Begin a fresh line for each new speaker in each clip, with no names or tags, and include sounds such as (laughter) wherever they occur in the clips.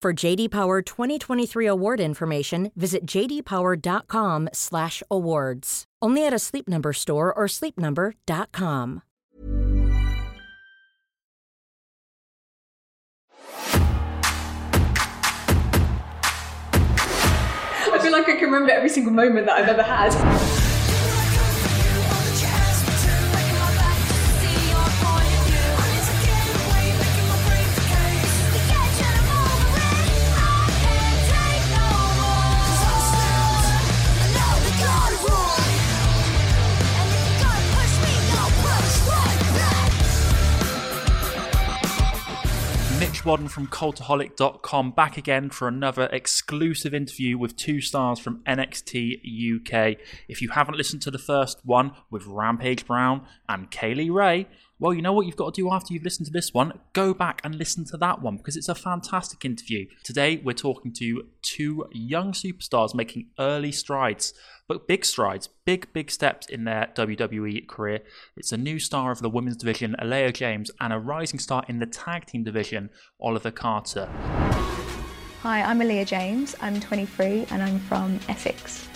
For JD Power 2023 award information, visit jdpower.com/awards. Only at a Sleep Number store or sleepnumber.com.
I feel like I can remember every single moment that I've ever had.
Mitch Wadden from Cultaholic.com back again for another exclusive interview with two stars from NXT UK. If you haven't listened to the first one with Rampage Brown and Kay Lee Ray, well, you know what you've got to do after you've listened to this one? Go back and listen to that one because it's a fantastic interview. Today, we're talking to two young superstars making early strides, but big strides, big, big steps in their WWE career. It's a new star of the women's division, Aleah James, and a rising star in the tag team division, Oliver Carter.
Hi, I'm Aleah James. I'm 23 and I'm from Essex.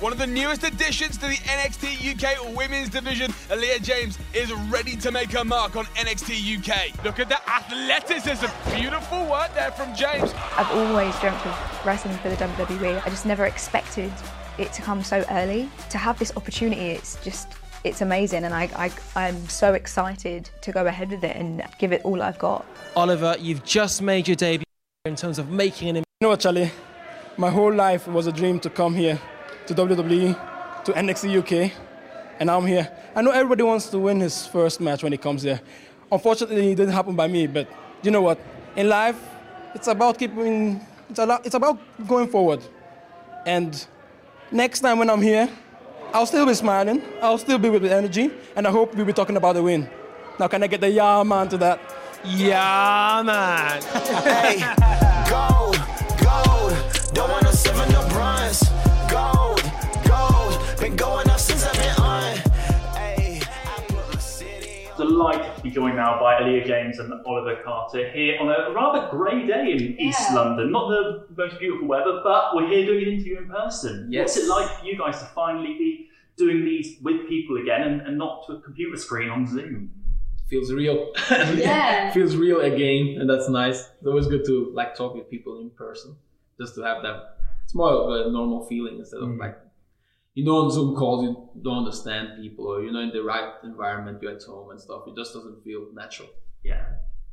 One of the newest additions to the NXT UK Women's Division, Aleah James, is ready to make her mark on NXT UK. Look at the athleticism. Beautiful work there from James.
I've always dreamt of wrestling for the WWE. I just never expected it to come so early. To have this opportunity, it's just, it's amazing. And I, I, I'm so excited to go ahead with it and give it all I've got.
Oliver, you've just made your debut in terms of making an
You know what, Charlie? My whole life was a dream to come here to WWE, to NXT UK, and now I'm here. I know everybody wants to win his first match when he comes here. Unfortunately, it didn't happen by me, but you know what? In life, it's about keeping, it's, a lot, it's about going forward. And next time when I'm here, I'll still be smiling, I'll still be with the energy, and I hope we'll be talking about the win. Now, can I get the yeah man to that?
Yeah, man.
Hey, (laughs)
Delighted to be joined now by Aleah James and Oliver Carter here on a rather grey day in East London. Not the most beautiful weather, but we're here doing an interview in person.
Yes.
What's it like for you guys to finally be doing these with people again and, and not to a computer screen on Zoom?
feels real. (laughs)
Yeah. (laughs)
feels real again, and that's nice. It's always good to like talk with people in person, just to have that. It's more of a normal feeling instead of mm. like, you know, on Zoom calls you don't understand people, or you're not in the right environment, you're at home and stuff. It just doesn't feel natural.
Yeah.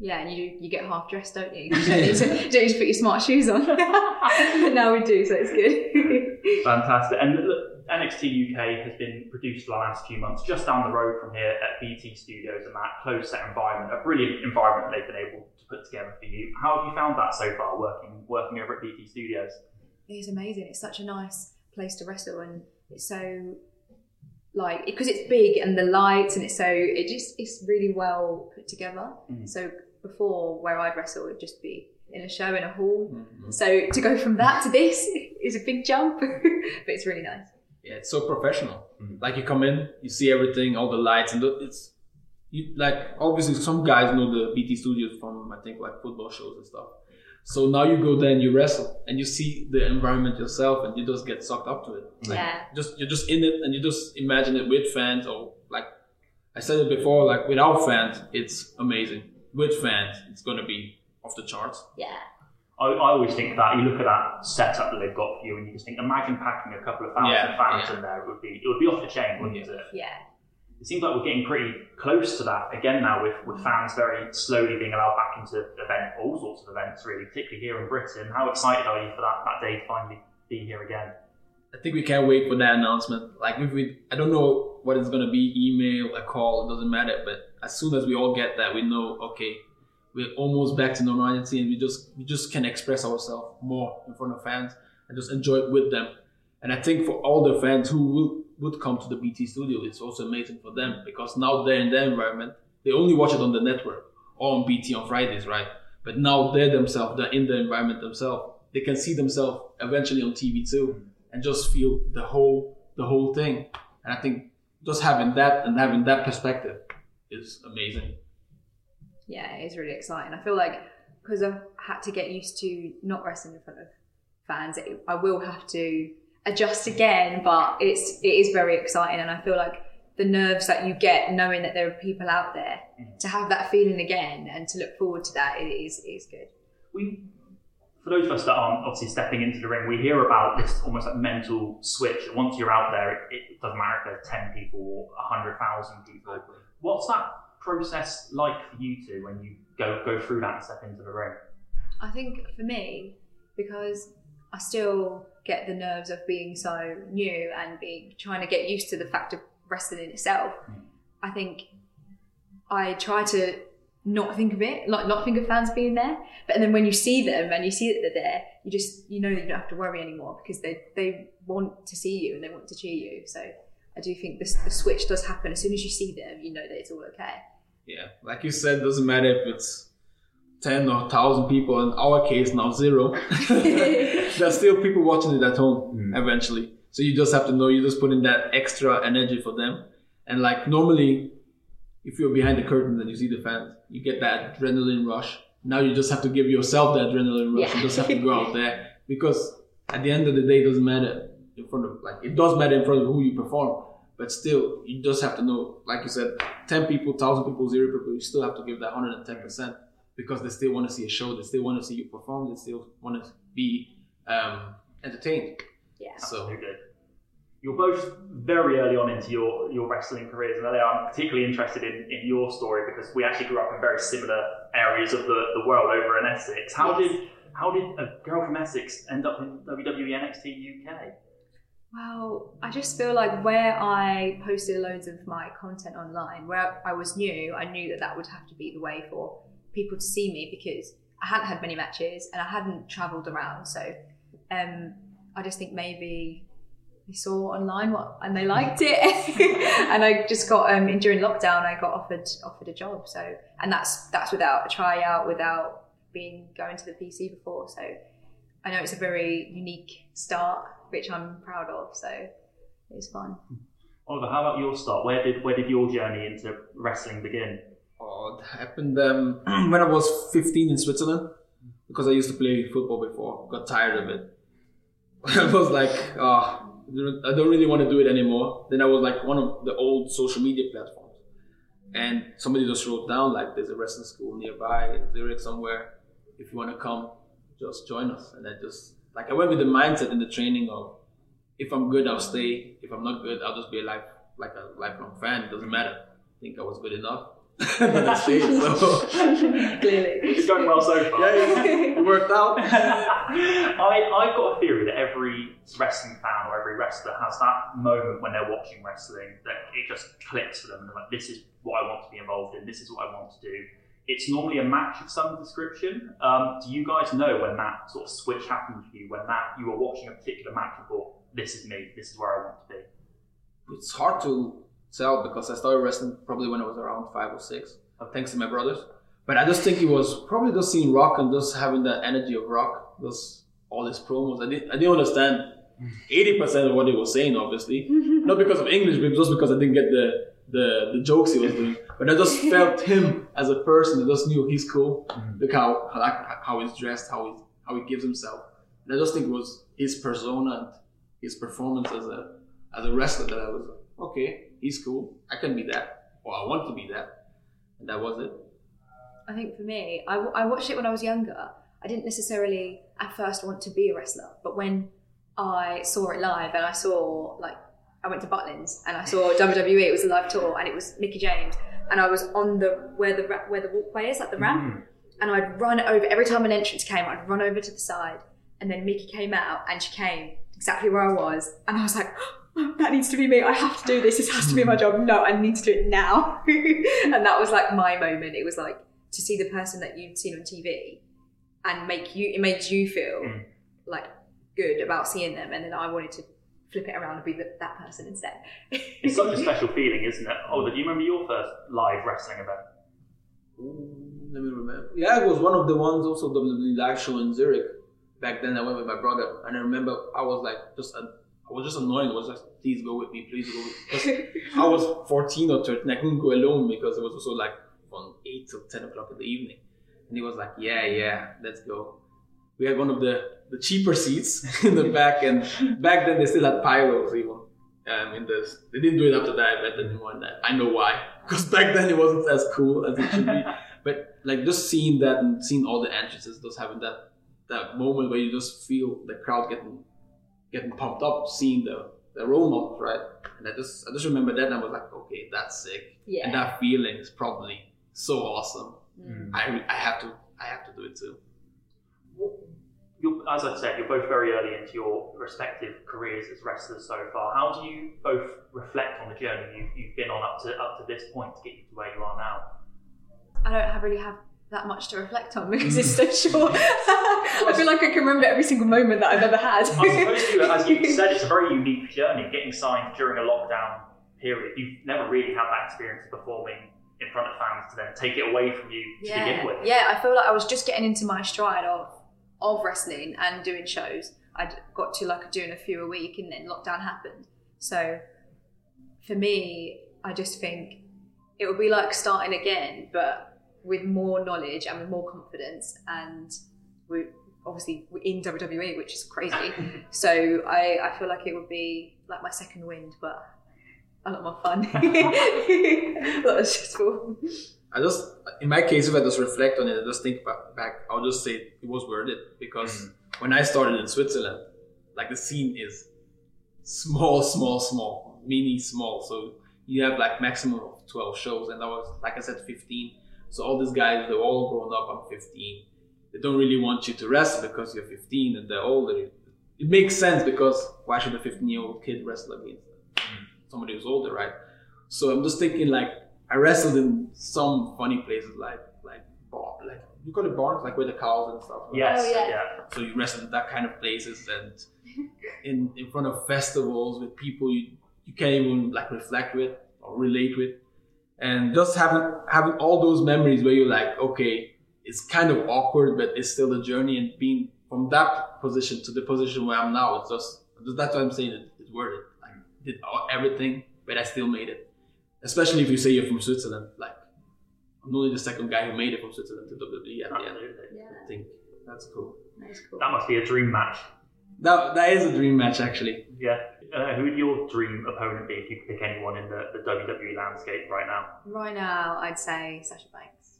Yeah, and you you get half dressed, don't you? (laughs) You don't need to, don't need to put your smart shoes on. but (laughs) now we do, so it's good. (laughs)
Fantastic. And look, NXT UK has been produced for the last few months just down the road from here at BT Studios and that closed set environment, a brilliant environment they've been able to put together for you. How have you found that so far working working over at BT Studios?
it's amazing. It's such a nice place to wrestle, and it's so like because it's big and the lights, and it's so it just it's really well put together. Mm. So before where I'd wrestle would just be in a show in a hall. Mm-hmm. So to go from that to this (laughs) is a big jump, (laughs) but it's really nice.
Yeah, it's so professional. Mm. Like you come in, you see everything, all the lights, and the, it's you like obviously some guys know the BT studios from I think like football shows and stuff. So now you go there and you wrestle and you see the environment yourself and you just get sucked up to it. Like,
Yeah.
Just you're just in it and you just imagine it with fans or like I said it before, like without fans, it's amazing. With fans, it's gonna be off the charts.
Yeah.
I, I always think that you look at that setup that they've got for you, and you just think, imagine packing a couple of thousand
Yeah,
fans
yeah.
in there. It would be it would be off the chain, wouldn't it?
Yeah.
It seems like we're getting pretty close to that again now, with, with fans very slowly being allowed back into event, all sorts of events, really, particularly here in Britain. How excited are you for that, that day to finally be here again?
I think we can't wait for that announcement. Like if we, I don't know what it's gonna be, email, a call, it doesn't matter. But as soon as we all get that, we know okay, we're almost back to normality, and we just we just can express ourselves more in front of fans and just enjoy it with them. And I think for all the fans who will would come to the BT studio, it's also amazing for them because now they're in their environment. They only watch it on the network or on BT on Fridays, right? But now they're themselves, they're in the environment themselves. They can see themselves eventually on TV too, and just feel the whole the whole thing. And I think just having that and having that perspective is amazing.
yeah, it is really exciting. I feel like because I've had to get used to not wrestling in front of fans, it, I will have to adjust again. But it's it is very exciting, and I feel like the nerves that you get knowing that there are people out there mm-hmm. to have that feeling again and to look forward to that it is is good.
we for those of us that aren't obviously stepping into the ring, we hear about this almost like mental switch. Once you're out there, it, it doesn't matter if there's ten people or hundred thousand people. What's that process like for you two when you go go through that and step into the ring?
I think for me, because I still get the nerves of being so new and being trying to get used to the fact of wrestling in itself, hmm. I think I try to not think of it, like not think of fans being there. But then when you see them and you see that they're there, you just you know you don't have to worry anymore because they they want to see you and they want to cheer you. So I do think this the switch does happen as soon as you see them, you know that it's all okay.
Yeah, like you said, doesn't matter if it's ten or thousand people. In our case, now zero. (laughs) There's still people watching it at home mm. eventually. So you just have to know you just put in that extra energy for them. And like normally, if you're behind the curtain and you see the fans, you get that adrenaline rush. Now you just have to give yourself that adrenaline rush. You just have to go out there because at the end of the day, it doesn't matter in front of like it does matter in front of who you perform. But still, you just have to know, like you said, ten people, thousand people, zero people. You still have to give that hundred and ten percent because they still want to see a show. They still want to see you perform. They still want to be um, entertained.
Yeah.
So
Absolutely. You're both very early on into your, your wrestling careers, and Ellie, I'm particularly interested in, in your story because we actually grew up in very similar areas of the, the world over in Essex. How
Yes.
did how did a girl from Essex end up in WWE NXT UK?
Well, I just feel like where I posted loads of my content online, where I was new, I knew that that would have to be the way for people to see me because I hadn't had many matches and I hadn't travelled around. So um, I just think maybe they saw online what and they liked it, (laughs) and I just got um, during lockdown I got offered offered a job. So and that's that's without a tryout, without being going to the PC before. So I know it's a very unique start, which I'm proud of. So it was fun.
Oliver, how about your start? Where did where did your journey into wrestling begin?
Oh, it happened um, (clears throat) when I was 15 in Switzerland because I used to play football before. Got tired of it. (laughs) I was like, oh, I don't really want to do it anymore. Then I was like one of the old social media platforms, and somebody just wrote down like, "There's a wrestling school nearby, Zurich somewhere. If you want to come, just join us." And I just like I went with the mindset in the training of, if I'm good, I'll stay. If I'm not good, I'll just be a life like a lifelong fan. It doesn't matter. I think I was good enough. (laughs) and I stayed. So (laughs)
Clearly.
It's going well so far.
yeah, yeah, it worked out. (laughs)
I, I've got a theory that every wrestling fan or every wrestler has that moment when they're watching wrestling that it just clicks for them and they're like, this is what I want to be involved in, this is what I want to do. It's normally a match of some description. Um, do you guys know when that sort of switch happened for you, when that you were watching a particular match and thought, this is me, this is where I want to be?
it's hard to tell because I started wrestling probably when I was around five or six, uh, thanks to my brothers. But I just think it was probably just seeing Rock and just having that energy of Rock, just all his promos. I didn't, I didn't understand 80% of what he was saying, obviously. (laughs) Not because of English, but just because I didn't get the, the, the jokes he was doing. But I just (laughs) felt him as a person. I just knew he's cool. Look how, how, how he's dressed, how, he, how he gives himself. And I just think it was his persona and his performance as a, as a wrestler that I was like, okay, he's cool. I can be that. Or I want to be that. And that was it.
I think for me, I, w- I watched it when I was younger. I didn't necessarily at first want to be a wrestler, but when I saw it live and I saw like I went to Butlins and I saw (laughs) WWE. It was a live tour and it was Mickie James and I was on the where the where the walkway is, like the ramp, mm. and I'd run over every time an entrance came. I'd run over to the side, and then Mickie came out and she came exactly where I was, and I was like. (gasps) "Oh, That needs to be me. I have to do this. This has to be my job. No, I need to do it now. (laughs) and that was like my moment. It was like to see the person that you'd seen on TV and make you, it made you feel like good about seeing them. And then I wanted to flip it around and be the, that person instead.
It's such a (laughs) special feeling, isn't it? Oh, do you remember your first live wrestling event?
Let me remember. Yeah, it was one of the ones also WWE live show in Zurich. Back then, I went with my brother, and I remember I was like just uh, I was just annoying. I was like, please go with me, please go with me. I was 14 or 13. I couldn't go alone because it was also like from 8 till 10 o'clock in the evening. And he was like, yeah, yeah, let's go. We had one of the, the cheaper seats (laughs) in the back, and back then they still had pyros even. Um, in this, they didn't do it after that event anymore. And that I know why, because back then it wasn't as cool as it should be. (laughs) but like just seeing that and seeing all the entrances, just having that that moment where you just feel the crowd getting getting pumped up, seeing the the role models, right? And I just I just remember that and I was like, okay, that's sick.
Yeah.
And that feeling is probably so awesome.
Mm.
I I have to I have to do it too.
You're, as I said, you're both very early into your respective careers as wrestlers so far. How do you both reflect on the journey you've, you've been on up to up to this point to get you to where you are now?
I don't have really have that much to reflect on because it's so mm. short. (laughs) I feel like I can remember every single moment that I've ever had.
I suppose, you, as you (laughs) said, it's a very unique journey. Getting signed during a lockdown period, you've never really had that experience of performing in front of fans to then take it away from you to begin with.
yeah. I feel like I was just getting into my stride of of wrestling and doing shows. I'd got to like doing a few a week, and then lockdown happened. So for me, I just think it would be like starting again, but with more knowledge and with more confidence. And we obviously we're in WWE, which is crazy. (laughs) so I, I feel like it would be like my second wind, but a lot more fun, a lot less stressful.
I just, in my case, if I just reflect on it, I just think back, I'll just say it was worth it because mm-hmm. when I started in Switzerland, like the scene is small, small, small, mini small. So you have like maximum of 12 shows, and I was, like I said, 15. So all these guys, they're all grown up. I'm 15. They don't really want you to wrestle because you're 15 and they're older. It makes sense because why should a 15 year old kid wrestle against somebody who's older, right? So I'm just thinking like I wrestled in some funny places like like bar, like you call it barns, like where the cows and stuff. right?
Yes,
Oh, yeah.
yeah.
So you wrestle in that kind of places and (laughs) in in front of festivals with people you you can't even like reflect with or relate with, and just having having all those memories where you're like, okay, it's kind of awkward, but it's still a journey, and being from that position to the position where I'm now, it's just that's why I'm saying it, it's worth it. Like did all, everything, but I still made it. Especially if you say you're from Switzerland, like I'm only the second guy who made it from Switzerland to WWE at the end.
Absolutely.
I think that's cool.
That's cool.
That must be a dream match.
That that is a dream match actually.
Yeah. Uh, who would your dream opponent be if you could pick anyone in the, the WWE landscape right now?
Right now, I'd say Sasha Banks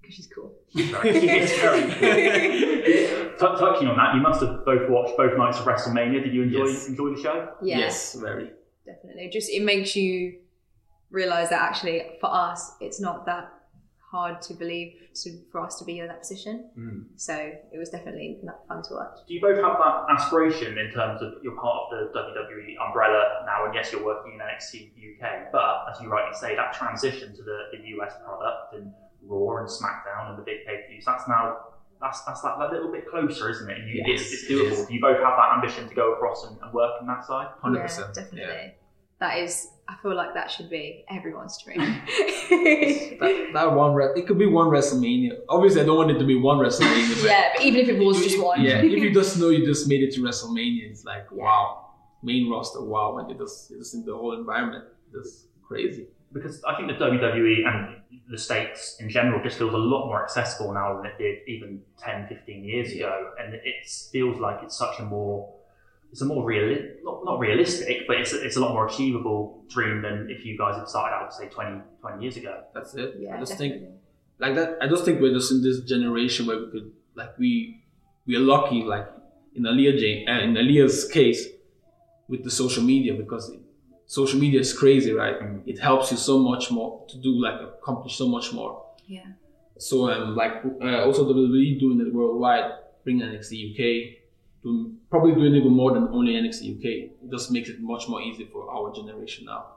because she's cool.
It's (laughs) very- (laughs) T- touching on that, you must have both watched both nights of WrestleMania. Did you enjoy
Yes.
enjoy the show?
Yeah,
Yes, very.
definitely. Just it makes you realize that actually for us, it's not that hard to believe to, for us to be in that position. Mm. So it was definitely not fun to watch.
Do you both have that aspiration in terms of you're part of the WWE umbrella now, and yes, you're working in NXT UK, but as you rightly say, that transition to the, the US product and Raw and SmackDown and the big pay per views, that's now that's that's that, that little bit closer, isn't it? And you,
Yes,
it's, it's doable.
is.
Do you both have that ambition to go across and, and work on that side?
Hundred
yeah,
percent.
definitely. That is, I feel like that should be everyone's dream. (laughs) (laughs)
That, that one, re- it could be one WrestleMania. Obviously, I don't want it to be one WrestleMania. But
yeah, but even if it was
if-
just one.
Yeah, if you (laughs) just know you just made it to WrestleMania, it's like wow, main roster, wow, and you just you just think the whole environment just crazy.
because I think the WWE and the States in general just feels a lot more accessible now than it did even 10, 15 years ago. And it feels like it's such a more, it's a more real, not, not realistic, but it's, it's a lot more achievable dream than if you guys had started out, say, 20, 20 years ago.
That's it.
Yeah,
I just
definitely.
think like that. I just think we're just in this generation where we could like we we are lucky, like in Aleah Jane, uh, in Aleah's case, with the social media because it, social media is crazy, right? It helps you so much more to do like accomplish so much more.
Yeah.
So um, like uh, also WWE doing it worldwide, bringing NXT UK, doing, probably doing even more than only NXT UK. It just makes it much more easy for our generation now.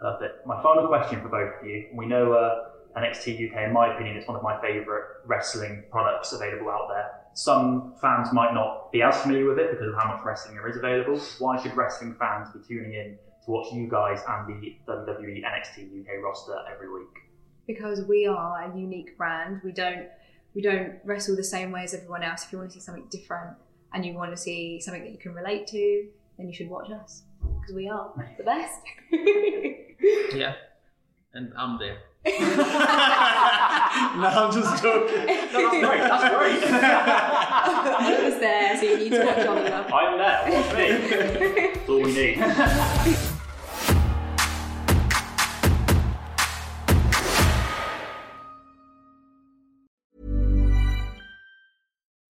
Perfect. My final question for both of you. We know uh, NXT UK, in my opinion, is one of my favourite wrestling products available out there. Some fans might not be as familiar with it because of how much wrestling there is available. Why should wrestling fans be tuning in to watch you guys and the WWE NXT UK roster every week?
because we are a unique brand. We don't we don't wrestle the same way as everyone else. If you want to see something different and you want to see something that you can relate to, then you should watch us because we are the best. (laughs)
Yeah, and I'm there. (laughs)
no, I'm just joking.
No, that's great. That's great. (laughs)
I was there, so you need to watch Oliver.
I'm there. Watch me. That's all we need.